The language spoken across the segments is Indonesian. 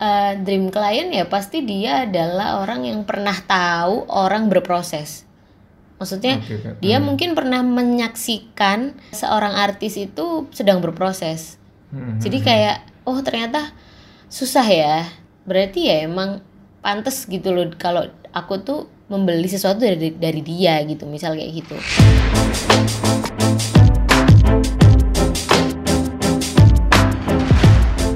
uh, dream client ya pasti dia adalah orang yang pernah tahu orang berproses. Maksudnya Oke, Kak. dia Hmm. mungkin pernah menyaksikan seorang artis itu sedang berproses. Hmm, Jadi kayak oh ternyata susah ya. Berarti ya emang pantas gitu loh kalau aku tuh membeli sesuatu dari dari dia gitu, misal kayak gitu.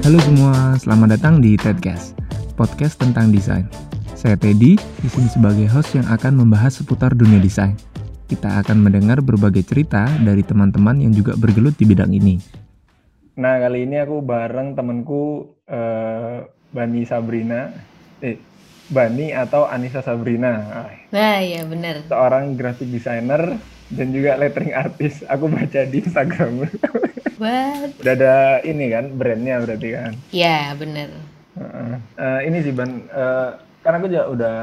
Halo semua, selamat datang di Tedcast, podcast tentang desain. Saya Teddy, di sini sebagai host yang akan membahas seputar dunia desain. Kita akan mendengar berbagai cerita dari teman-teman yang juga bergelut di bidang ini. Nah, kali ini aku bareng temenku eh, Bani Sabrina. Eh, Bani atau Anissa Sabrina. Ah, Nah, ya bener. seorang graphic designer dan juga lettering artist. Aku baca di Instagram. What? Udah ada ini kan, brandnya berarti kan. Ya, bener. Heeh. Eh, ini sih Ban, eh, kan aku juga udah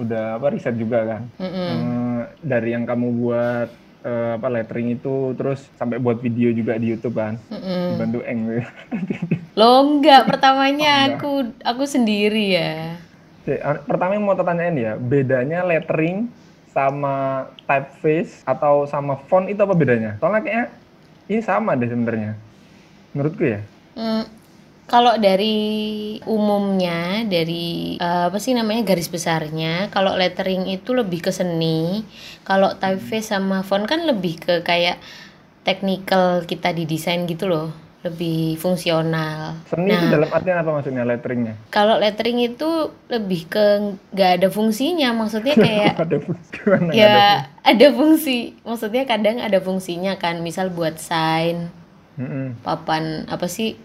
udah apa riset juga kan. Mm-mm. Eh, dari yang kamu buat eh, apa lettering itu, terus sampai buat video juga di YouTube kan. Mm-mm. Dibantu Eng. Lo enggak, pertamanya aku aku sendiri ya. Pertama yang mau tanyain ya, bedanya lettering sama typeface atau sama font itu apa bedanya? Soalnya kayaknya ini sama deh sebenarnya. Menurutku ya. Hmm, kalau dari umumnya, dari eh, apa sih namanya garis besarnya, kalau lettering itu lebih ke seni, kalau typeface sama font kan lebih ke kayak technical kita di desain gitu loh, lebih fungsional. Seni itu Nah, dalam artian apa maksudnya letteringnya? kalau lettering itu lebih ke nggak ada fungsinya, maksudnya kayak ada fungsi gimana? Ada ya ada fungsi, maksudnya kadang ada fungsinya kan, misal buat sign, fungsi. Mm-mm. papan apa sih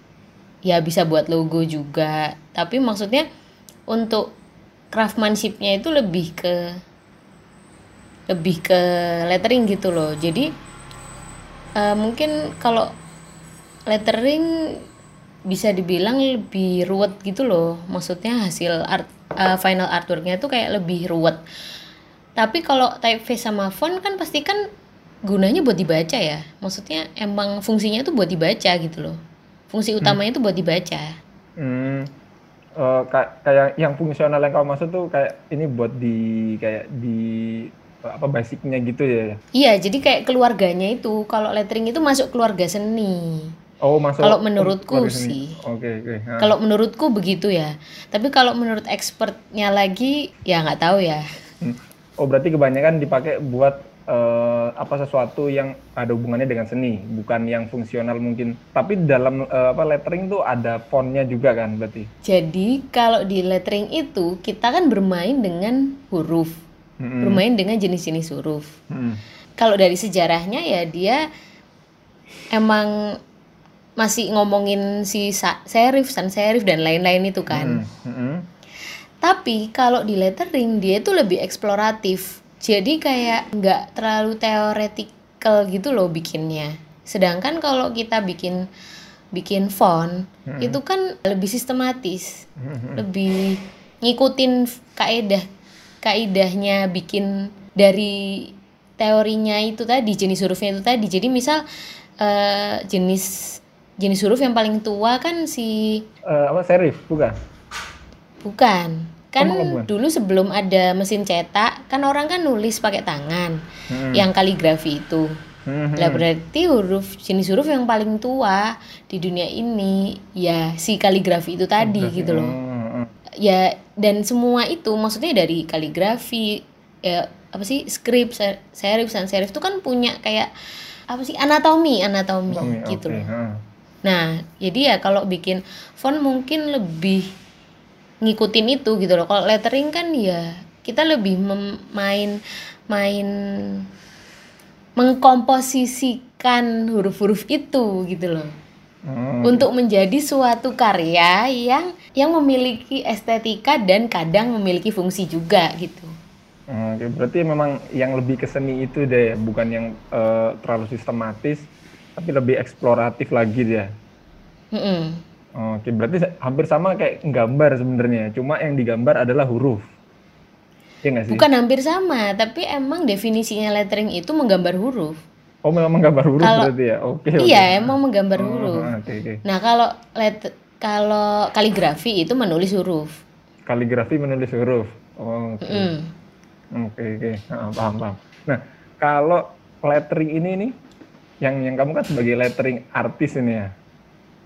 ya bisa buat logo juga tapi maksudnya untuk craftsmanshipnya itu lebih ke lebih ke lettering gitu loh jadi eh, mungkin kalau lettering bisa dibilang lebih ruwet gitu loh. Maksudnya hasil art eh, final artworknya tuh kayak lebih ruwet. Tapi kalau typeface sama font kan pasti kan gunanya buat dibaca ya. Maksudnya emang fungsinya tuh buat dibaca gitu loh. Fungsi utamanya tuh buat dibaca. Hmm, eh, ka- kayak yang fungsional yang kamu maksud tuh kayak ini buat di kayak di apa basicnya gitu ya? iya jadi kayak keluarganya itu. Kalau lettering itu masuk keluarga seni Oh masuk. Kalau menurutku sini. sih. Oke oke. Nah. kalau menurutku begitu ya tapi kalau menurut expertnya lagi ya nggak tahu ya Hmm. Oh berarti kebanyakan dipakai buat eh, apa sesuatu yang ada hubungannya dengan seni, bukan yang fungsional mungkin. Tapi dalam eh, apa lettering tuh ada fontnya juga kan berarti. jadi kalau di lettering itu kita kan bermain dengan huruf Mm-mm. bermain dengan jenis-jenis huruf Mm-mm. kalau dari sejarahnya ya dia emang masih ngomongin si sa- serif, sans serif dan lain-lain itu kan. Mm, mm-mm. Tapi kalau di lettering dia itu lebih eksploratif. Jadi kayak nggak terlalu teoretikal gitu loh bikinnya. Sedangkan kalau kita bikin bikin font itu kan lebih sistematis, Mm-mm. lebih ngikutin kaidah kaidahnya bikin dari teorinya itu tadi jenis hurufnya itu tadi. Jadi misal eh, jenis jenis huruf yang paling tua kan si Eh, apa serif bukan? bukan kan Oh, bukan. dulu sebelum ada mesin cetak kan orang kan nulis pakai tangan Mm-mm. yang kaligrafi itu Mm-mm. lah berarti huruf jenis huruf yang paling tua di dunia ini ya si kaligrafi itu tadi Berarti- gitu loh Mm, mm. ya dan semua itu maksudnya dari kaligrafi ya apa sih skrip se- serif sans serif itu kan punya kayak apa sih anatomi anatomi Oke, gitu oke, loh ha. Nah jadi ya kalau bikin font mungkin lebih ngikutin itu gitu loh kalau lettering kan ya kita lebih main main mengkomposisikan huruf-huruf itu gitu loh Mm. untuk menjadi suatu karya yang yang memiliki estetika dan kadang memiliki fungsi juga gitu. Oke, berarti memang yang lebih ke seni itu deh, bukan yang eh, terlalu sistematis, tapi lebih eksploratif lagi dia. Mm-mm. Oke, berarti hampir sama kayak gambar sebenarnya, cuma yang digambar adalah huruf. Iya nggak sih? Bukan hampir sama, tapi emang definisinya lettering itu menggambar huruf. Oh, memang menggambar huruf Kalau- berarti ya? Oke, oke. Iya, emang menggambar Oh, huruf. Oke, oke. Nah, kalau let kalau kaligrafi itu menulis huruf. Kaligrafi menulis huruf. Oh, oke. Mm. Oke, oke. Ah, paham, paham. Nah, kalau lettering ini nih yang yang kamu kan sebagai lettering artis ini ya.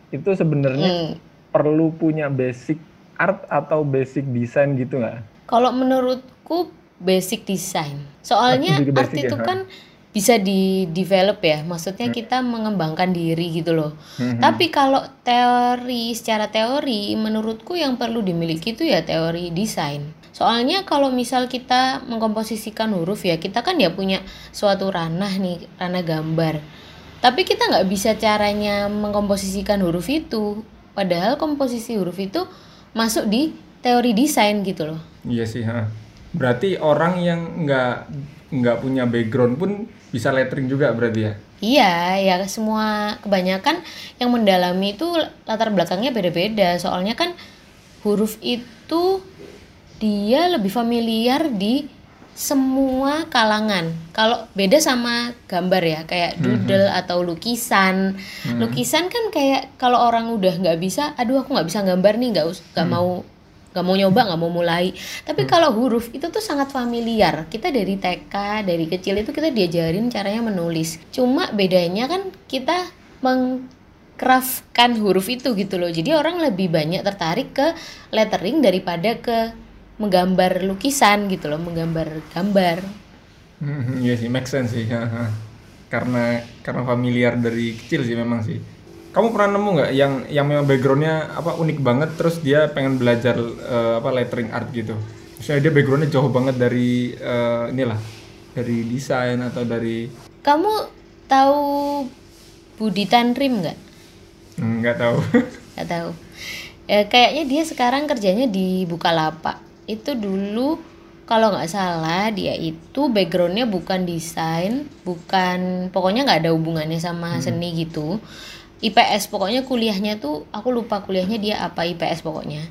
Itu sebenarnya Mm. perlu punya basic art atau basic desain gitu nggak? Kalau menurutku basic design. Soalnya ke art basic itu ya, kan bisa di develop ya. Maksudnya kita mengembangkan diri gitu loh. Hmm, Tapi kalau teori secara teori menurutku yang perlu dimiliki itu ya teori desain. Soalnya kalau misal kita mengkomposisikan huruf ya kita kan ya punya suatu ranah nih, ranah gambar. Tapi kita nggak bisa caranya mengkomposisikan huruf itu. Padahal komposisi huruf itu masuk di teori desain gitu loh. Iya sih, ha. Berarti orang yang nggak nggak punya background pun bisa lettering juga berarti ya? Iya, ya semua kebanyakan yang mendalami itu latar belakangnya beda-beda. Soalnya kan huruf itu dia lebih familiar di semua kalangan. Kalau beda sama gambar ya, kayak doodle atau lukisan. Lukisan kan kayak kalau orang udah nggak bisa, aduh aku nggak bisa gambar nih, nggak us- nggak mau nggak mau nyoba, nggak mau mulai. Tapi kalau huruf itu tuh sangat familiar. Kita dari TK, dari kecil itu kita diajarin caranya menulis. Cuma bedanya kan kita mengcraftkan huruf itu gitu loh. Jadi orang lebih banyak tertarik ke lettering daripada ke menggambar lukisan gitu loh, menggambar gambar. Hmm, iya sih, make sense sih. Karena karena familiar dari kecil sih memang sih. Kamu pernah nemu nggak yang yang memang backgroundnya apa unik banget, terus dia pengen belajar eh, apa lettering art gitu? Misalnya dia backgroundnya jauh banget dari eh, inilah dari desain atau dari Kamu tahu Budi Tanrim nggak? Hmm, nggak tahu. Nggak tahu. Eh, kayaknya dia sekarang kerjanya di Bukalapak. Itu dulu kalau nggak salah dia itu backgroundnya bukan desain, bukan pokoknya nggak ada hubungannya sama seni gitu. IPS pokoknya kuliahnya tuh aku lupa kuliahnya dia apa IPS pokoknya.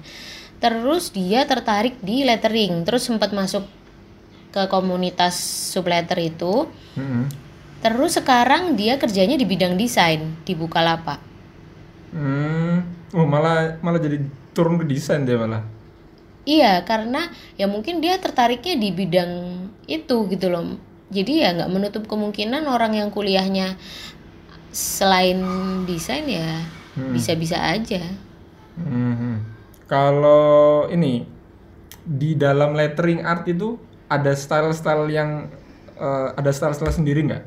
Terus dia tertarik di lettering, terus sempat masuk ke komunitas subletter itu. Hmm. Terus sekarang dia kerjanya di bidang desain di Bukalapak. Hmm. Oh malah malah jadi turun ke desain dia malah. Iya, karena ya mungkin dia tertariknya di bidang itu gitu loh. Jadi ya nggak menutup kemungkinan orang yang kuliahnya selain desain ya bisa-bisa aja. Hmm. Kalau ini di dalam lettering art itu ada style-style yang eh, ada style-style sendiri nggak?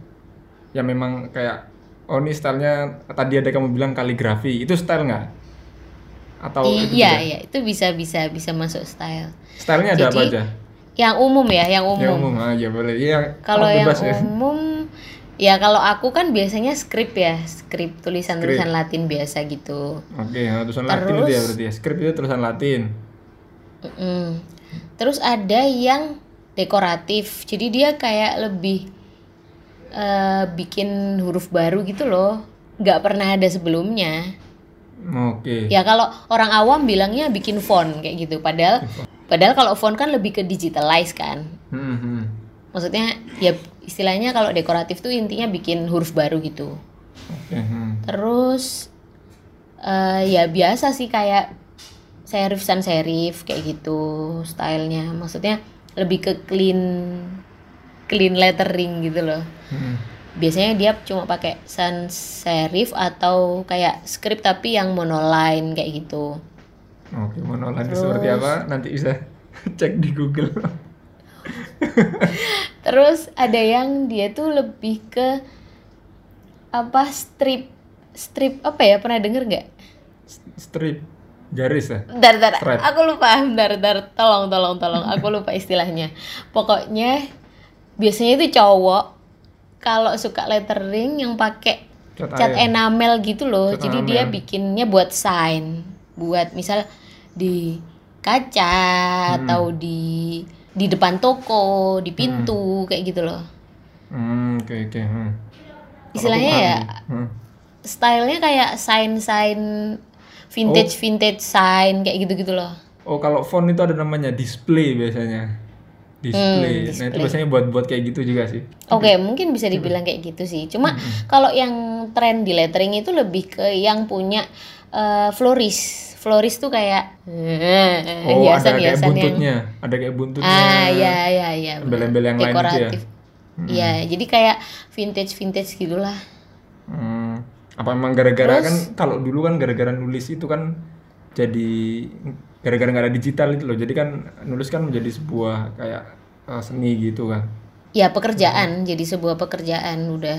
Yang memang kayak oh ini stylenya tadi ada kamu bilang kaligrafi itu style nggak? Atau itu iya, tidak? iya, itu bisa bisa bisa masuk style. Stylenya ada apa aja? Yang umum ya, yang umum. Yang umum ah ya boleh. Iya. Kalau yang bebas ya. umum ya kalau aku kan biasanya skrip ya, skrip tulisan-tulisan Latin biasa gitu. Oke, nah, tulisan Latin itu ya Terus- berarti ya. Script itu tulisan Latin. Mm-mm. Terus ada yang dekoratif, jadi dia kayak lebih eh, bikin huruf baru gitu loh, nggak pernah ada sebelumnya. Oke. Ya kalau orang awam bilangnya bikin font kayak gitu, padahal padahal kalau font kan lebih ke digitalize kan. Hmm, hmm. Maksudnya ya istilahnya kalau dekoratif tuh intinya bikin huruf baru gitu. Oke. hmm. Terus eh, ya biasa sih kayak serif sans serif kayak gitu stylenya. Maksudnya lebih ke clean clean lettering gitu loh. Hmm. Biasanya dia cuma pakai sans serif atau kayak script tapi yang monoline kayak gitu. Oke, monoline itu seperti apa? Nanti bisa cek di Google. Terus ada yang dia tuh lebih ke apa strip strip apa ya pernah denger nggak? Strip garis ya. Bentar, bentar, Stripe. aku lupa, bentar, bentar, tolong, tolong, tolong, aku lupa istilahnya. Pokoknya biasanya itu cowok kalau suka lettering yang pakai Cat cat air. enamel gitu loh. Cat Jadi dia enamel. bikinnya buat sign, buat misal di kaca atau di di depan toko, di pintu kayak gitu loh. Hmm, oke oke. hmm. Istilahnya ya. Hmm. stylenya kayak sign-sign vintage vintage sign kayak gitu-gitu loh. Oh, kalau font itu ada namanya display biasanya. Display. Nah, itu biasanya buat-buat kayak gitu juga sih. Oke, mungkin bisa dibilang kayak gitu sih. Cuma kalau yang tren di lettering itu lebih ke yang punya eh, flourish, florist tuh kayak eh, Oh, ada kayak hiasan-hiasan yang buntutnya, ada kayak buntutnya. ah ya ya ya. Embel-embel yang lain gitu ya? dekoratif Iya, jadi kayak vintage vintage gitulah Hmm, apa emang gara-gara kan kalau dulu kan gara-gara nulis itu kan jadi gara-gara nggak ada digital itu loh. Jadi kan nulis kan menjadi sebuah kayak eh, seni gitu kan. ya pekerjaan jadi sebuah pekerjaan udah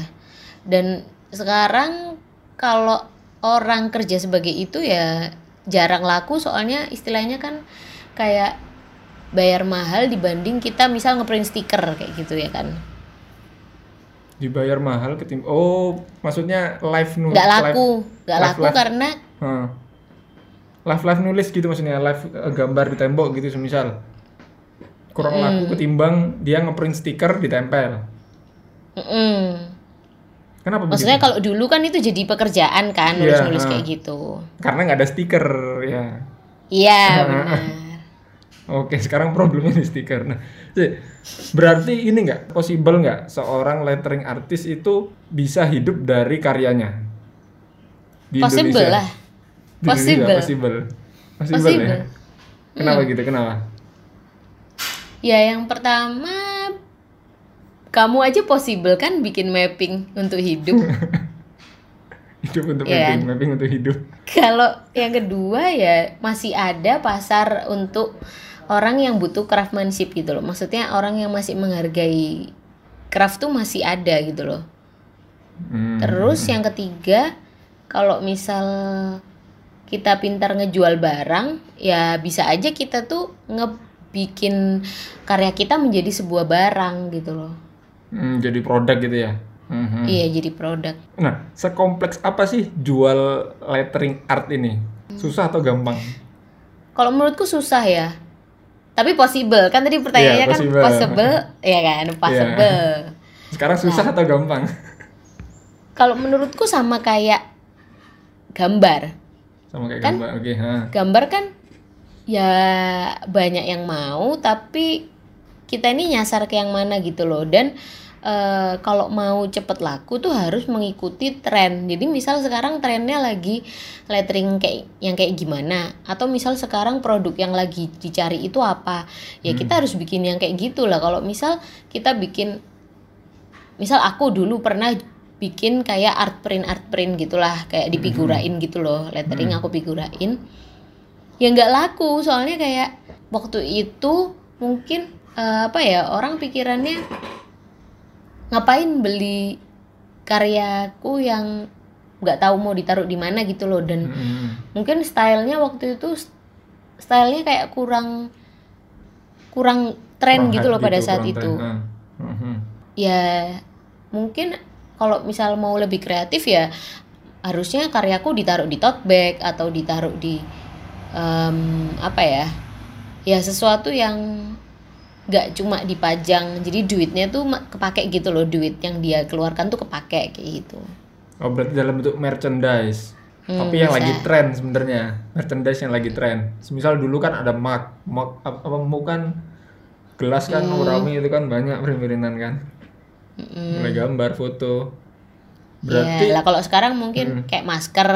dan sekarang kalau orang kerja sebagai itu ya jarang laku soalnya istilahnya kan kayak bayar mahal dibanding kita misal ngeprint stiker kayak gitu ya kan Dibayar mahal ketim Oh, maksudnya live nulis. nggak laku nggak laku live- karena Live live nulis gitu maksudnya live eh, gambar di tembok gitu semisal. Kurang Hmm. laku ketimbang dia ngeprint stiker ditempel. mm-mm. Kenapa begitu? maksudnya kalau dulu kan itu jadi pekerjaan kan Iya, nulis nulis ha. kayak gitu Karena nggak ada stiker ya. iya benar Oke, sekarang problemnya di stiker. Nah, berarti ini nggak possible nggak seorang lettering artist itu bisa hidup dari karyanya di possible Indonesia? lah Possible. possible, possible, Possible. ya. Kenapa gitu? Kenapa? Ya yang pertama kamu aja possible kan bikin mapping untuk hidup. Hidup untuk Iya. mapping, mapping untuk hidup. Kalau yang kedua ya masih ada pasar untuk orang yang butuh craftsmanship gitu loh. Maksudnya orang yang masih menghargai craft tuh masih ada gitu loh. Hmm. Terus yang ketiga kalau misal kita pintar ngejual barang ya bisa aja kita tuh ngebikin karya kita menjadi sebuah barang gitu loh. Hmm, jadi produk gitu ya. Mhm. Iya jadi produk. Nah, sekompleks apa sih jual lettering art ini? Susah atau gampang? Kalau menurutku susah ya. Tapi possible. Kan tadi pertanyaannya Iya, kan possible. possible, ya kan? Possible. Sekarang susah Nah. atau gampang? Kalau menurutku sama kayak gambar. Sama kayak Kan- gambar. Oke, ha. Gambar kan ya banyak yang mau tapi kita ini nyasar ke yang mana gitu loh. Dan eh, kalau mau cepet laku tuh harus mengikuti tren. Jadi misal sekarang trennya lagi lettering kayak yang kayak gimana atau misal sekarang produk yang lagi dicari itu apa. Ya kita harus bikin yang kayak gitu lah. Kalau misal kita bikin misal aku dulu pernah bikin kayak art print art print gitulah kayak dipigurain gitu loh lettering aku figurain ya nggak laku soalnya kayak waktu itu mungkin eh, apa ya orang pikirannya ngapain beli karyaku yang nggak tahu mau ditaruh di mana gitu loh dan Mhm. mungkin stylenya waktu itu stylenya kayak kurang kurang tren Kurang gitu loh pada gitu, saat itu tren. Mhm. ya mungkin kalau misal mau lebih kreatif ya harusnya karyaku ditaruh di tote bag atau ditaruh di em, apa ya ya sesuatu yang nggak cuma dipajang jadi duitnya tuh kepake gitu loh duit yang dia keluarkan tuh kepake kayak gitu Oh, berarti dalam bentuk merchandise. Hmm, Tapi yang bisa. lagi tren sebenarnya, merchandise yang lagi tren. Misal dulu kan ada mug, mug apa, mug kan gelas kan Hmm. Urami itu kan banyak print-printan kan. Mulai gambar, foto. Berarti ya lah kalau sekarang mungkin kayak masker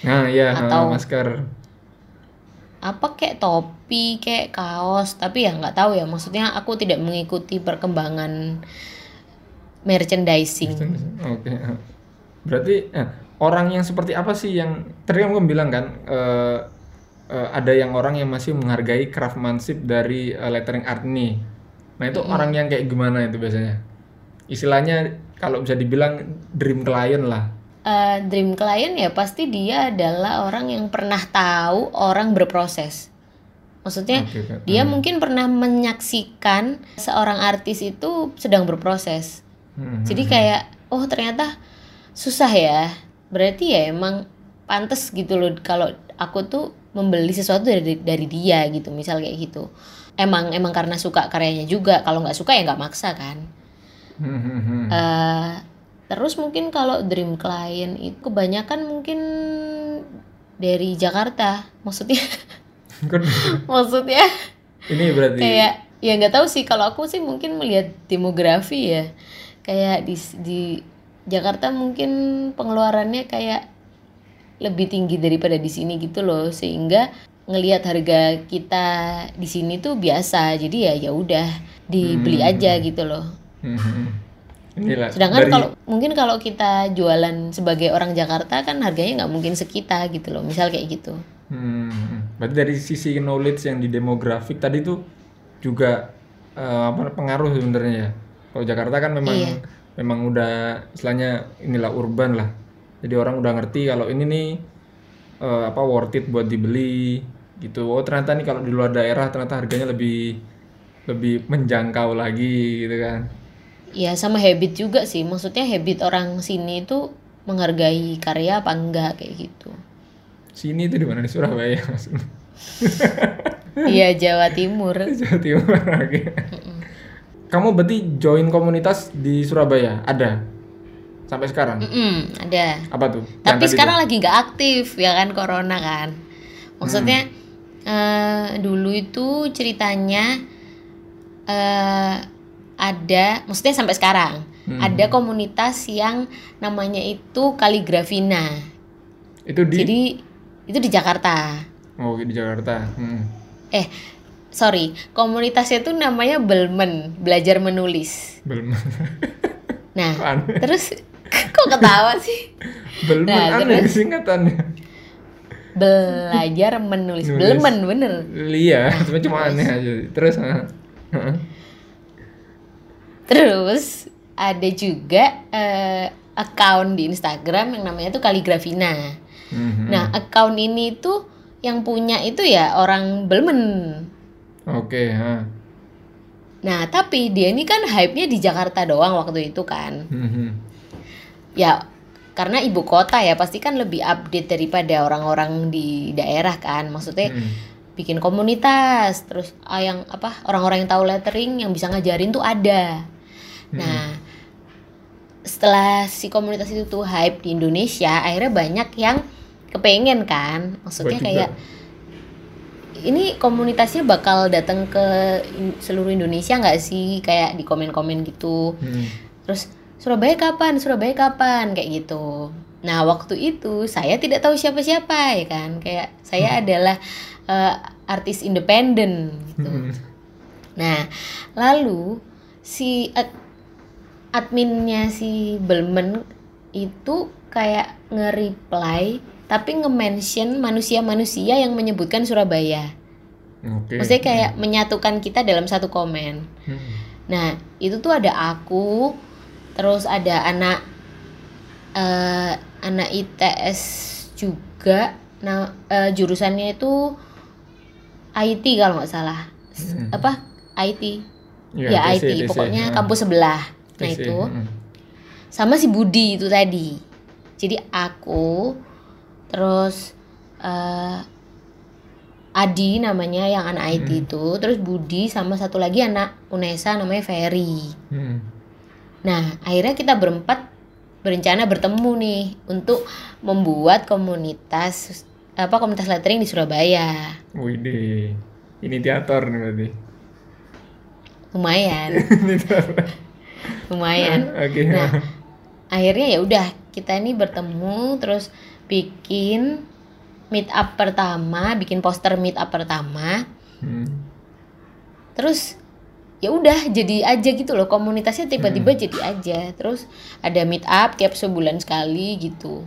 Nah, iya, Atau- masker. apa kayak topi kayak kaos tapi ya nggak tahu ya maksudnya aku tidak mengikuti perkembangan merchandising Oke. Berarti eh, orang yang seperti apa sih yang tadi kamu bilang kan eh, eh, ada yang orang yang masih menghargai craftsmanship dari eh, lettering art ini. Nah, itu orang yang kayak gimana itu biasanya? Istilahnya kalau bisa dibilang dream client lah. Eh, dream client ya pasti dia adalah orang yang pernah tahu orang berproses. Maksudnya Oke, Kak. dia mungkin pernah menyaksikan seorang artis itu sedang berproses. Hmm. jadi kayak oh ternyata susah ya. Berarti ya emang pantas gitu loh kalau aku tuh membeli sesuatu dari dari dia gitu misal kayak gitu. Emang emang karena suka karyanya juga. Kalau nggak suka ya nggak maksa kan Hmm. Eh, terus mungkin kalau dream client itu kebanyakan mungkin dari Jakarta. Maksudnya maksudnya ini berarti kayak ya nggak tahu sih. Kalau aku sih mungkin melihat demografi ya. Kayak di di Jakarta mungkin pengeluarannya kayak lebih tinggi daripada di sini gitu loh. Sehingga ngelihat harga kita di sini tuh biasa. Jadi ya ya udah dibeli Hmm. aja gitu loh Hmm. Inilah. sedangkan dari- kalau mungkin kalau kita jualan sebagai orang Jakarta kan harganya nggak mungkin sekita gitu loh misal kayak gitu Hmm, berarti dari sisi knowledge yang di demografik tadi tuh juga eh, apa pengaruh sebenarnya ya. Kalau Jakarta kan memang Iya. memang udah istilahnya inilah urban lah. Jadi orang udah ngerti kalau ini nih eh, apa worth it buat dibeli gitu. Oh ternyata nih kalau di luar daerah ternyata harganya lebih lebih menjangkau lagi gitu kan. Ya sama habit juga sih maksudnya habit orang sini itu menghargai karya apa enggak kayak gitu Sini itu di mana di Surabaya maksudnya. iya Jawa Timur Jawa Timur oke. Kamu berarti join komunitas di Surabaya? Ada? Sampai sekarang? Mm-mm, ada Apa tuh? Tapi sekarang lagi nggak aktif ya kan corona kan maksudnya eh, dulu itu ceritanya eh, ada maksudnya sampai sekarang Hmm. ada komunitas yang namanya itu kaligrafina Itu di jadi itu di Jakarta Oh, di Jakarta. Hmm. eh sorry komunitasnya itu namanya Belmen belajar menulis Belum. nah aneh? terus kok ketawa sih Belum Nah, aneh terus? singkatannya. belajar menulis Nulis. Belmen bener Iya, cuma cuma aneh aja. Terus. Terus ada juga eh, account di Instagram yang namanya tuh Kaligrafina. Mhm. Nah, account ini tuh yang punya itu ya orang Belmen. Oke, ha. Nah, tapi dia ini kan hype-nya di Jakarta doang waktu itu kan. Mhm. Ya, karena ibu kota ya pasti kan lebih update daripada orang-orang di daerah kan. Maksudnya Hmm. bikin komunitas, terus ah, yang apa orang-orang yang tahu lettering yang bisa ngajarin tuh ada. Nah, setelah si komunitas itu tuh hype di Indonesia, akhirnya banyak yang kepengen kan, maksudnya kayak ini komunitasnya bakal datang ke seluruh Indonesia nggak sih, kayak di komen-komen gitu. Hmm. Terus Surabaya kapan? Surabaya kapan? Kayak gitu. Nah waktu itu saya tidak tahu siapa-siapa ya kan, kayak saya adalah eh, artis independen gitu. Hmm. Nah, lalu si ad- adminnya si Belmen itu kayak nge-reply tapi nge-mention manusia-manusia yang menyebutkan Surabaya. Oke. Maksudnya kayak menyatukan kita dalam satu komen. Hmm. Nah, itu tuh ada aku, terus ada anak eh, anak ITS juga. Nah, eh, jurusannya itu IT kalau nggak salah. Hmm. Apa? IT. Iya, ya TC, IT, TC. pokoknya Ah, kampus sebelah. Nah, itu sama si Budi itu tadi. Jadi aku terus eh, Adi namanya yang anak IT Hmm. itu, terus Budi sama satu lagi anak Unesa namanya Ferry. Hmm. Nah, akhirnya kita berempat berencana bertemu nih untuk membuat komunitas apa komunitas lettering di Surabaya. Widih. Ini teater nih berarti. Lumayan. lumayan. Oke. Nah, akhirnya ya udah kita ini bertemu terus bikin meet up pertama, bikin poster meet up pertama. Hmm. Terus ya udah jadi aja gitu loh komunitasnya tiba-tiba jadi aja. Terus ada meet up tiap sebulan sekali gitu.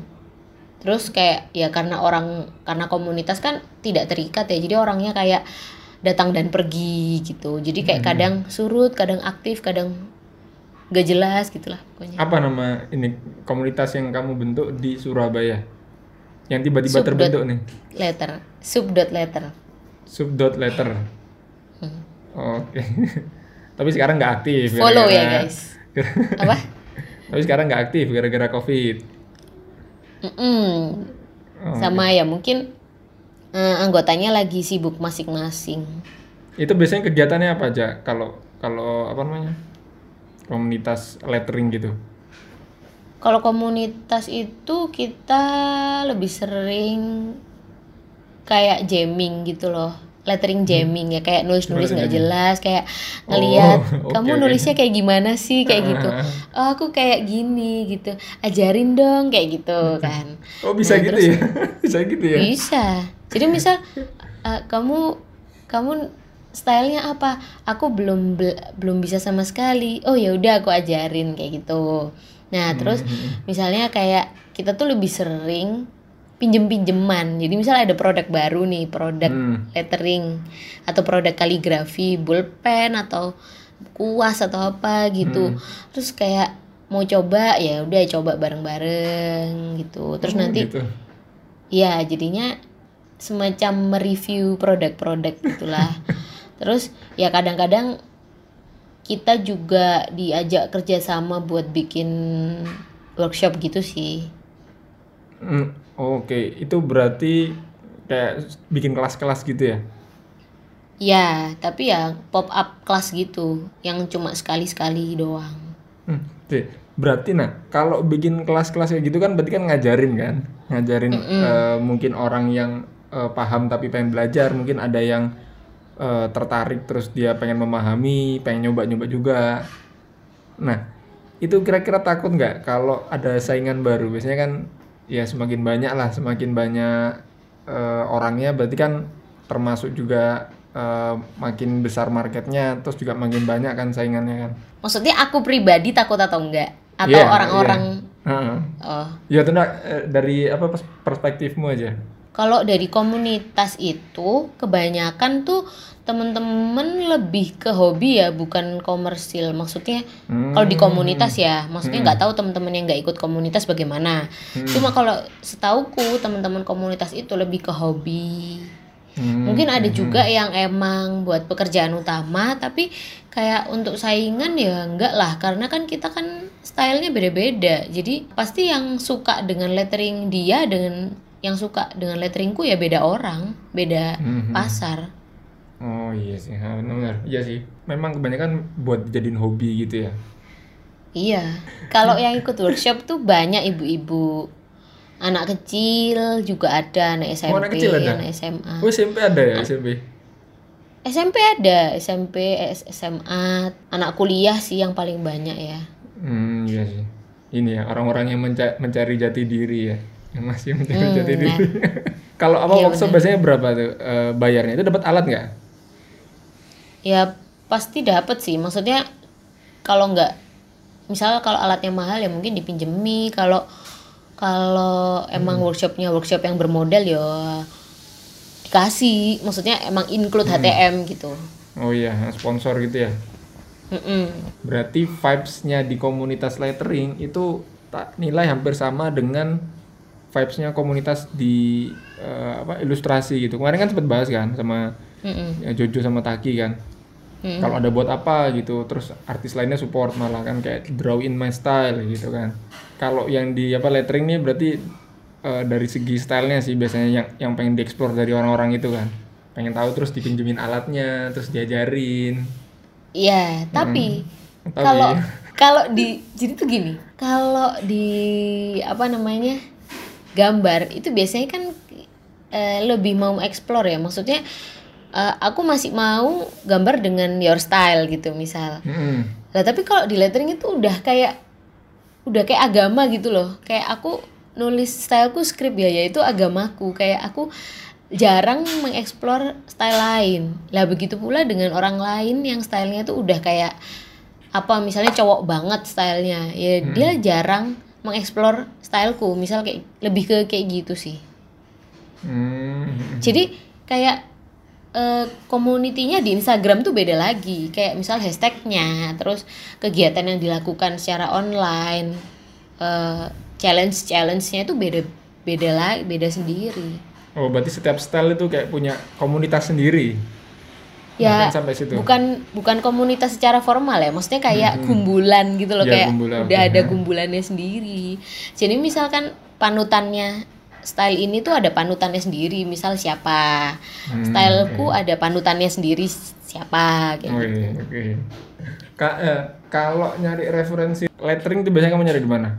Terus kayak ya karena orang karena komunitas kan tidak terikat ya. Jadi orangnya kayak datang dan pergi gitu. Jadi kayak kadang surut, kadang aktif, kadang gak jelas gitulah pokoknya. Apa nama ini komunitas yang kamu bentuk di Surabaya? Yang tiba-tiba terbentuk nih. letter sub dot letter Sub dot letter. Hmm. Oke. Tapi sekarang nggak aktif. follow ya gara-gara- guys apa Tapi sekarang nggak aktif gara-gara covid. Mm-mm. Oh, sama ya mungkin eh, anggotanya lagi sibuk masing-masing Itu biasanya kegiatannya apa aja? Kalau kalau apa namanya? Komunitas lettering gitu. kalau komunitas itu kita lebih sering kayak jamming gitu loh. Lettering jamming ya kayak nulis nulis nggak jelas kayak ngelihat Oh, kamu oke, oke. nulisnya kayak gimana sih? kayak gitu. Oh aku kayak gini gitu. Ajarin dong kayak gitu kan. Oh bisa Nah, gitu terus- ya? bisa gitu ya? bisa. Jadi misal eh, kamu kamu stylenya apa? Aku belum bel- belum bisa sama sekali. Oh ya udah aku ajarin kayak gitu. Nah terus misalnya kayak kita tuh lebih sering pinjem pinjeman jadi misal ada produk baru nih produk Hmm. lettering atau produk kaligrafi pulpen atau kuas atau apa gitu. Terus kayak mau coba ya udah coba bareng bareng gitu. Terus Oh, nanti gitu. Ya, jadinya semacam mereview produk-produk gitulah. Terus ya kadang-kadang kita juga diajak kerjasama buat bikin workshop gitu sih. Hmm, Oke, itu berarti kayak bikin kelas-kelas gitu ya? Ya, tapi ya pop up kelas gitu, yang cuma sekali-sekali doang. Hmm. Berarti nah, kalau bikin kelas-kelas kayak gitu kan berarti kan ngajarin kan? Ngajarin eh, mungkin orang yang eh, paham tapi pengen belajar, mungkin ada yang eh, tertarik terus dia pengen memahami, pengen nyoba-nyoba juga. Nah, itu kira-kira takut nggak kalau ada saingan baru? Biasanya kan ya semakin banyak lah, semakin banyak eh, orangnya berarti kan termasuk juga eh, makin besar marketnya, terus juga makin banyak kan saingannya kan? Maksudnya aku pribadi takut atau enggak? Atau Iya, orang-orang Heeh. oh, Ya itu dari apa pers- perspektifmu aja. Kalau dari komunitas itu kebanyakan tuh temen-temen lebih ke hobi ya bukan komersil. Maksudnya Hmm. kalau di komunitas ya maksudnya nggak tahu teman-teman yang nggak ikut komunitas bagaimana. Cuma kalau setauku teman-teman komunitas itu lebih ke hobi. Hmm. mungkin ada juga yang emang buat pekerjaan utama tapi kayak untuk saingan ya enggak lah. Karena kan kita kan stylenya beda-beda. Jadi pasti yang suka dengan lettering dia dengan yang suka dengan letteringku ya beda orang beda Mhm. pasar Oh iya sih, ha, benar. Iya sih. Memang kebanyakan buat jadiin hobi gitu ya. iya kalau yang ikut workshop tuh banyak ibu-ibu anak kecil juga ada anak SMP Oh, anak kecil ada? anak SMA Oh SMP ada ya SMP. SMP ada SMP SMA anak kuliah sih yang paling banyak ya Hmm iya sih. Ini ya orang-orang yang menca- mencari jati diri ya, yang masih mencari Hmm, jati nah. diri. Kalau apa Iya, workshop biasanya berapa tuh eh, bayarnya? Itu dapat alat nggak? Ya pasti dapat sih. Maksudnya kalau nggak, misalnya kalau alatnya mahal ya mungkin dipinjemi. Kalau kalau emang workshopnya workshop yang bermodal ya dikasih. Maksudnya emang include HTM gitu. Oh iya, sponsor gitu ya. Mm-mm. Berarti vibes-nya di komunitas lettering itu tak nilai hampir sama dengan vibes-nya komunitas di eh, apa ilustrasi gitu. Kemarin kan sempat bahas kan sama ya, Jojo sama Taki kan. Mm-mm. Kalau ada buat apa gitu, terus artis lainnya support malah kan kayak draw in my style gitu kan. Kalau yang di apa lettering nih berarti eh, dari segi stylenya sih biasanya yang yang pengen dieksplor dari orang-orang itu kan. Pengen tahu terus dipinjemin alatnya, terus diajarin. Iya, tapi Tapi- kalau kalau di jadi tuh gini, kalau di apa namanya gambar itu biasanya kan eh, lebih mau explore ya, maksudnya eh, aku masih mau gambar dengan your style gitu misal. Mm-mm. Lah tapi kalau di lettering itu udah kayak udah kayak agama gitu loh. Kayak aku nulis styleku skrip ya yaitu agamaku. Kayak aku jarang mengeksplor style lain. Lah begitu pula dengan orang lain yang stylenya tuh udah kayak apa misalnya cowok banget stylenya. Ya dia jarang mengeksplor styleku. Misal kayak lebih ke kayak gitu sih. Hmm. Jadi kayak eh, community-nya di Instagram tuh beda lagi. Kayak misal hashtagnya, terus kegiatan yang dilakukan secara online, eh, challenge challenge-nya itu beda beda lagi, beda sendiri. Oh, berarti setiap style itu kayak punya komunitas sendiri. Ya Bahkan sampai situ. bukan bukan komunitas secara formal ya, maksudnya kayak gumbulan gitu loh, Ya, kayak gumbulan, udah ada gumbulannya sendiri. Jadi misalkan panutannya style ini tuh ada panutannya sendiri, misal siapa. Hmm, Styleku ada panutannya sendiri siapa kayak Oke, gitu. oke. Ka- eh, kalau nyari referensi lettering itu biasanya kamu nyari di mana?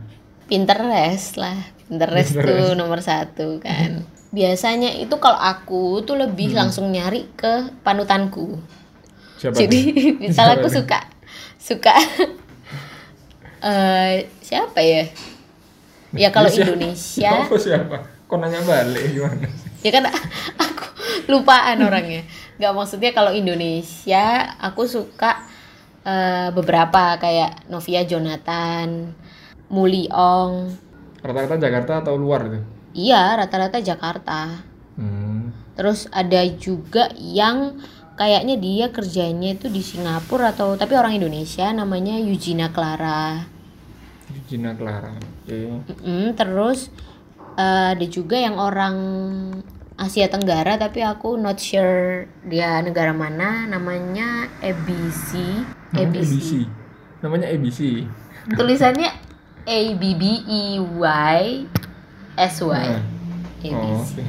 Pinterest lah. Pinterest, tuh nomor satu kan. biasanya itu kalau aku tuh lebih langsung nyari ke panutanku Siapa jadi tuh? misal aku suka suka eh siapa ya ya kalau Siapa- Indonesia Siapa siapa? Kok nanya balik gimana? ya kan aku lupaan orangnya nggak maksudnya kalau Indonesia aku suka eh, beberapa kayak Novia Jonathan Muli Ong Rata-rata Jakarta atau luar itu? Iya rata-rata Jakarta Hmm. terus ada juga yang kayaknya dia kerjanya itu di Singapura atau tapi orang Indonesia namanya Eugenia Clara Gina Clara. Oke. Mm-mm, terus eh, ada juga yang orang Asia Tenggara tapi aku not sure dia negara mana namanya ABC Namanya ABC ABC. Namanya ABC. tulisannya A B B E Y S Y Nah. Oh, ABC oke.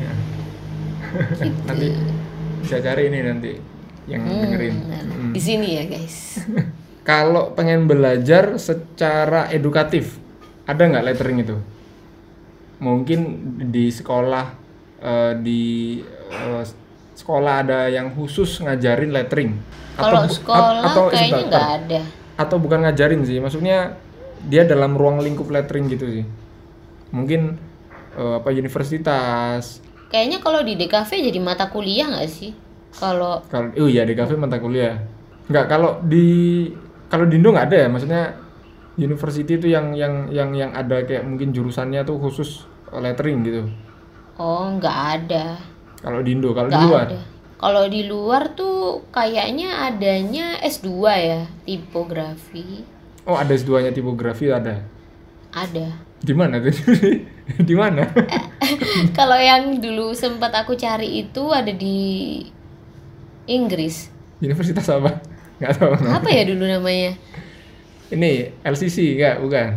gitu. Nanti bisa cari ini nanti yang Hmm, dengerin. nah, Hmm. di sini ya guys Kalau pengen belajar secara edukatif, ada nggak lettering itu? Mungkin di sekolah eh, di eh, sekolah ada yang khusus ngajarin lettering. kalau sekolah at- atau kayaknya nggak ada atau bukan ngajarin sih, maksudnya dia dalam ruang lingkup lettering gitu sih. Mungkin eh, apa universitas. kayaknya kalau di DKV jadi mata kuliah nggak sih kalau Kalau oh iya kafe mata kuliah. Nggak kalau di kalau di Indo nggak ada ya, maksudnya university itu yang yang yang yang ada kayak mungkin jurusannya tuh khusus lettering gitu. oh nggak ada Kalau di Indo, kalau di luar. ada. Kalau di luar tuh kayaknya adanya S2 ya, tipografi. Oh, ada S2-nya tipografi ada. Ada. Di mana tuh? di mana? Kalau yang dulu sempat aku cari itu ada di Inggris. Universitas apa? Nggak tahu. nama. Apa ya dulu namanya? Ini LCC enggak, bukan.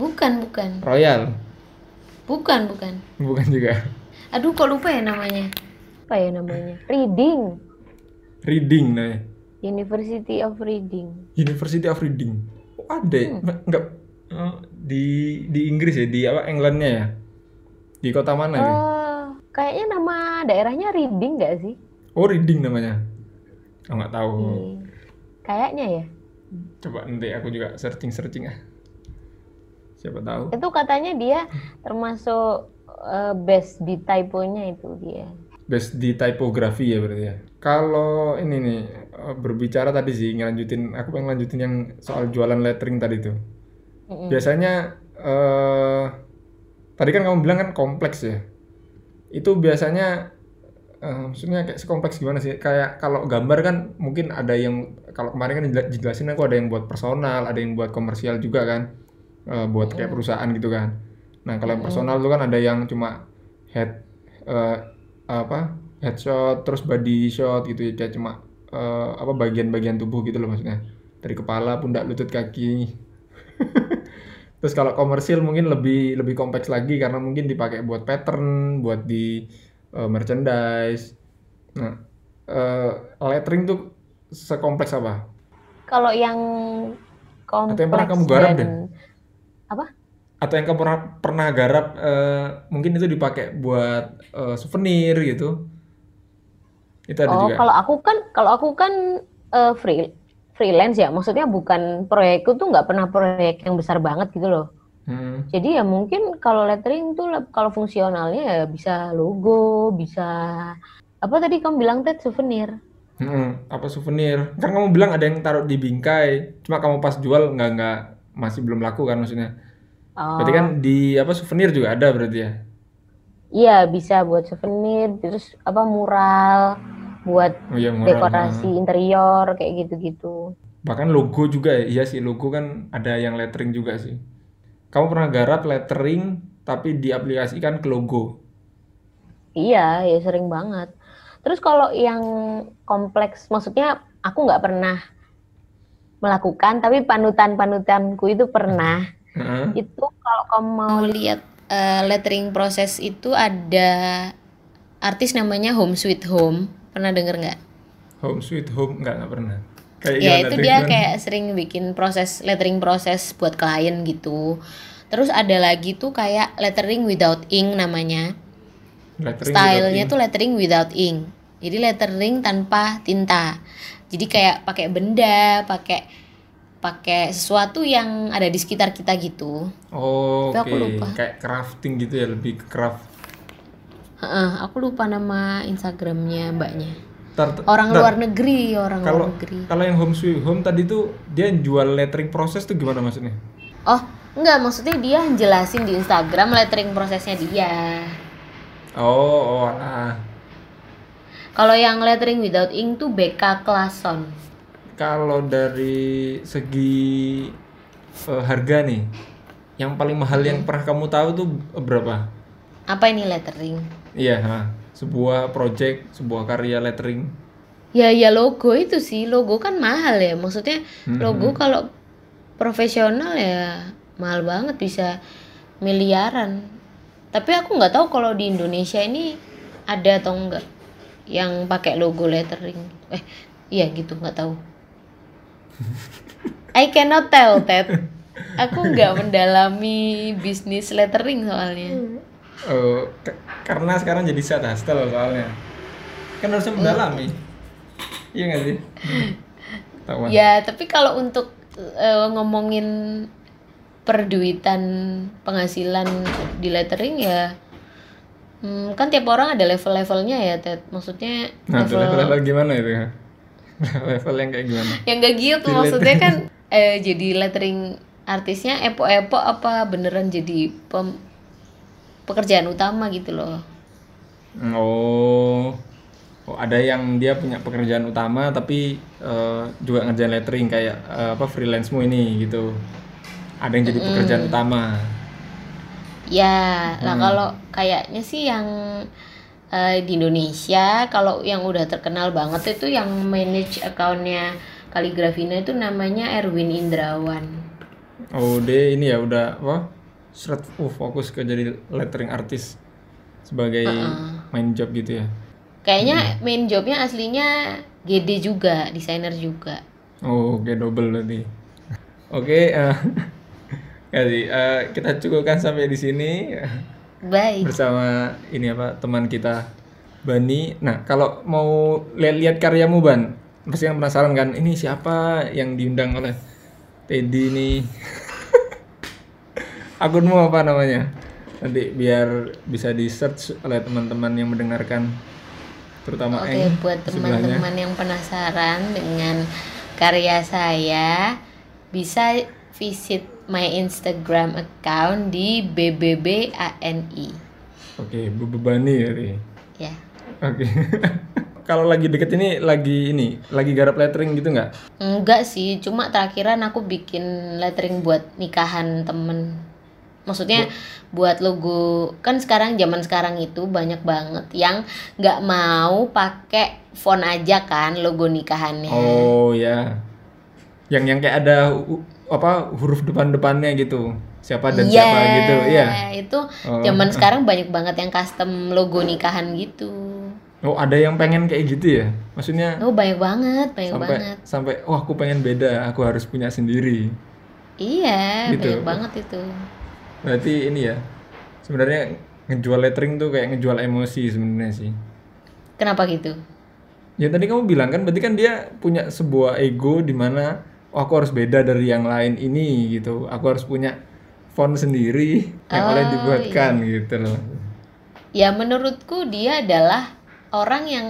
Bukan, bukan. Royal, Bukan, bukan. bukan juga. Aduh, kok lupa ya namanya? Apa ya namanya? Reading. Reading namanya. University of Reading. University of Reading. Oh, ada. ya? Enggak eh, di di Inggris ya, di apa Englandnya ya? Di kota mana itu? Oh, kayaknya nama daerahnya Reading nggak sih? Oh, Reading namanya. Oh, nggak tahu. Hmm. Kayaknya ya. Coba nanti aku juga searching-searching ah. Siapa tahu. itu katanya dia termasuk eh, best di typonya itu dia Best di typografi ya berarti ya. Kalau ini nih eh, berbicara tadi sih ngelanjutin aku pengen lanjutin yang soal jualan lettering tadi tuh. Mm-mm. Biasanya eh tadi kan kamu bilang kan kompleks ya. Itu biasanya eh, maksudnya kayak sekompleks gimana sih? Kayak kalau gambar kan mungkin ada yang kalau kemarin kan dijela- dijelasin aku ada yang buat personal, ada yang buat komersial juga kan. Eh, buat kayak perusahaan gitu kan. Nah, kalau yang personal tuh kan ada yang cuma head eh, apa? headshot terus body shot gitu ya kayak cuma eh, apa bagian-bagian tubuh gitu loh maksudnya. Dari kepala, pundak, lutut, kaki. Terus kalau komersil mungkin lebih lebih kompleks lagi karena mungkin dipakai buat pattern, buat di eh, merchandise. Nah, eh, lettering tuh sekompleks apa? kalau yang kompleks Atau yang pernah kamu garap dan- deh? apa Atau yang kamu pernah, pernah garap eh, mungkin itu dipakai buat eh, souvenir gitu. Itu ada oh juga. kalau aku kan kalau aku kan eh, free freelance ya maksudnya bukan proyekku tuh nggak pernah proyek yang besar banget gitu loh Hmm. jadi ya mungkin kalau lettering tuh kalau fungsionalnya ya bisa logo bisa apa tadi kamu bilang Ted souvenir Hmm, apa souvenir? Kan kamu bilang ada yang taruh di bingkai, cuma kamu pas jual nggak nggak masih belum laku kan maksudnya. oh Berarti kan di apa souvenir juga ada berarti ya? iya bisa buat souvenir terus apa mural buat Oh iya murah. dekorasi interior kayak gitu-gitu. Bahkan logo juga ya. Iya sih logo kan ada yang lettering juga sih. Kamu pernah garap lettering tapi diaplikasikan ke logo. Iya, ya sering banget. Terus kalau yang kompleks, maksudnya aku nggak pernah melakukan, tapi panutan-panutanku itu pernah. Heeh. Itu kalau kamu mau lihat eh, lettering proses itu ada artis namanya Home Sweet Home. Pernah denger nggak? Home sweet home nggak nggak pernah. Kayak Ya itu dia gimana? kayak sering bikin proses lettering proses buat klien gitu. Terus ada lagi tuh kayak lettering without ink namanya. Lettering Stylenya tuh lettering without ink. Jadi lettering tanpa tinta. Jadi kayak pakai benda, pakai pakai sesuatu yang ada di sekitar kita gitu. Oh, oke. lupa. Kayak crafting gitu ya, lebih craft. Heeh, aku lupa nama Instagramnya mbaknya. Tar- Orang tar- luar negeri, orang kalau luar negeri. kalau yang home sweet home tadi tuh dia jual lettering proses tuh gimana maksudnya? Oh, enggak maksudnya dia jelasin di Instagram lettering prosesnya dia. Oh, oh, ah. Kalau yang lettering without ink tuh BK Klason. Kalau dari segi eh, harga nih, yang paling mahal yang pernah kamu tahu tuh berapa? Apa ini lettering? Iya, ha. sebuah project, sebuah karya lettering. Ya ya logo itu sih, logo kan mahal ya. Maksudnya logo kalau profesional ya mahal banget bisa miliaran. Tapi aku nggak tahu kalau di Indonesia ini ada atau enggak yang pakai logo lettering. Eh, iya gitu nggak tahu. I cannot tell Ted. Aku nggak mendalami bisnis lettering soalnya. Ke- karena sekarang jadi set hustle soalnya. Kan harusnya mendalami. Iya nggak sih? Tahu. Ya, tapi kalau untuk eh, ngomongin perduitan penghasilan di lettering ya hmm, kan tiap orang ada level-levelnya ya, Ted. Maksudnya Nah, level level-level gimana itu? level yang kayak gimana? yang gak gitu Di maksudnya kan eh, jadi lettering artisnya epo-epo apa beneran jadi pem- pekerjaan utama gitu loh. Oh, oh ada yang dia punya pekerjaan utama tapi eh, juga ngerjain lettering kayak eh, apa freelance-mu ini gitu. Ada yang jadi pekerjaan utama. Ya, lah kalau kayaknya sih yang eh, di Indonesia kalau yang udah terkenal banget itu yang manage accountnya Kaligrafina itu namanya Erwin Indrawan. Oh, dia ini ya udah apa? Seret, uh, fokus ke jadi lettering artis sebagai main job gitu ya. Kayaknya main jobnya aslinya GD juga, desainer juga. Oh, oke double berarti. Oke, eh kasih eh, kita cukupkan sampai di sini Baik. bersama ini apa teman kita Bani. Nah, kalau mau lihat-lihat karyamu Ban, pasti kan penasaran kan, ini siapa yang diundang oleh Teddy nih? Akunmu apa namanya? Nanti biar bisa di search oleh teman-teman yang mendengarkan, terutama Oke, Eng buat teman-teman yang penasaran dengan karya saya, bisa visit my Instagram account di BBBANI. Oke, bebani ya. Ri. Ya. Oke. Kalau lagi deket ini lagi ini lagi garap lettering gitu nggak? Enggak sih, cuma terakhiran aku bikin lettering buat nikahan temen. Maksudnya buat logo kan sekarang zaman sekarang itu banyak banget yang nggak mau pakai font aja kan logo nikahannya. Oh ya. Yang yang kayak ada apa huruf depan-depannya gitu. Siapa dan Iya, siapa gitu. Iya. Itu Oh. zaman sekarang banyak banget yang custom logo nikahan gitu. Oh, ada yang pengen kayak gitu ya? Maksudnya Oh banyak banget, banyak sampai banget. sampai wah aku pengen beda, aku harus punya sendiri. Iya, Gitu. banyak banget itu. Berarti ini ya. Sebenarnya ngejual lettering tuh kayak ngejual emosi sebenarnya sih. Kenapa gitu? Ya tadi kamu bilang kan berarti kan dia punya sebuah ego di mana oh, aku harus beda dari yang lain ini gitu. Aku harus punya font sendiri yang oleh Oh, dibuatkan gitu loh. Ya menurutku dia adalah orang yang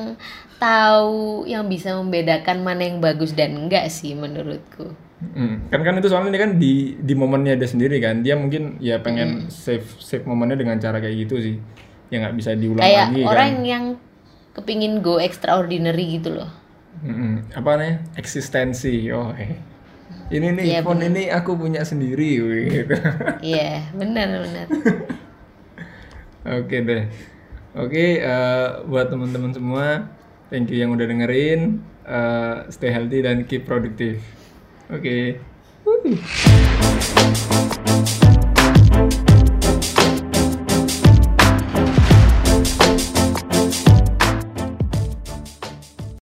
tahu yang bisa membedakan mana yang bagus dan enggak sih menurutku. Hmm. Kan kan itu soalnya dia kan di di momennya dia sendiri kan. Dia mungkin ya pengen Hmm. save save momennya dengan cara kayak gitu sih. Ya nggak bisa diulang Kayak lagi orang kan. yang kepingin go extraordinary gitu loh. Mm-mm. Apa nih? Eksistensi. Oh, eh. Ini nih Iya, font ini aku punya sendiri wih, gitu. Iya, benar benar. Oke deh. Oke, eh, buat teman-teman semua, thank you yang udah dengerin. Eh, stay healthy dan keep produktif. Oke. Wuh.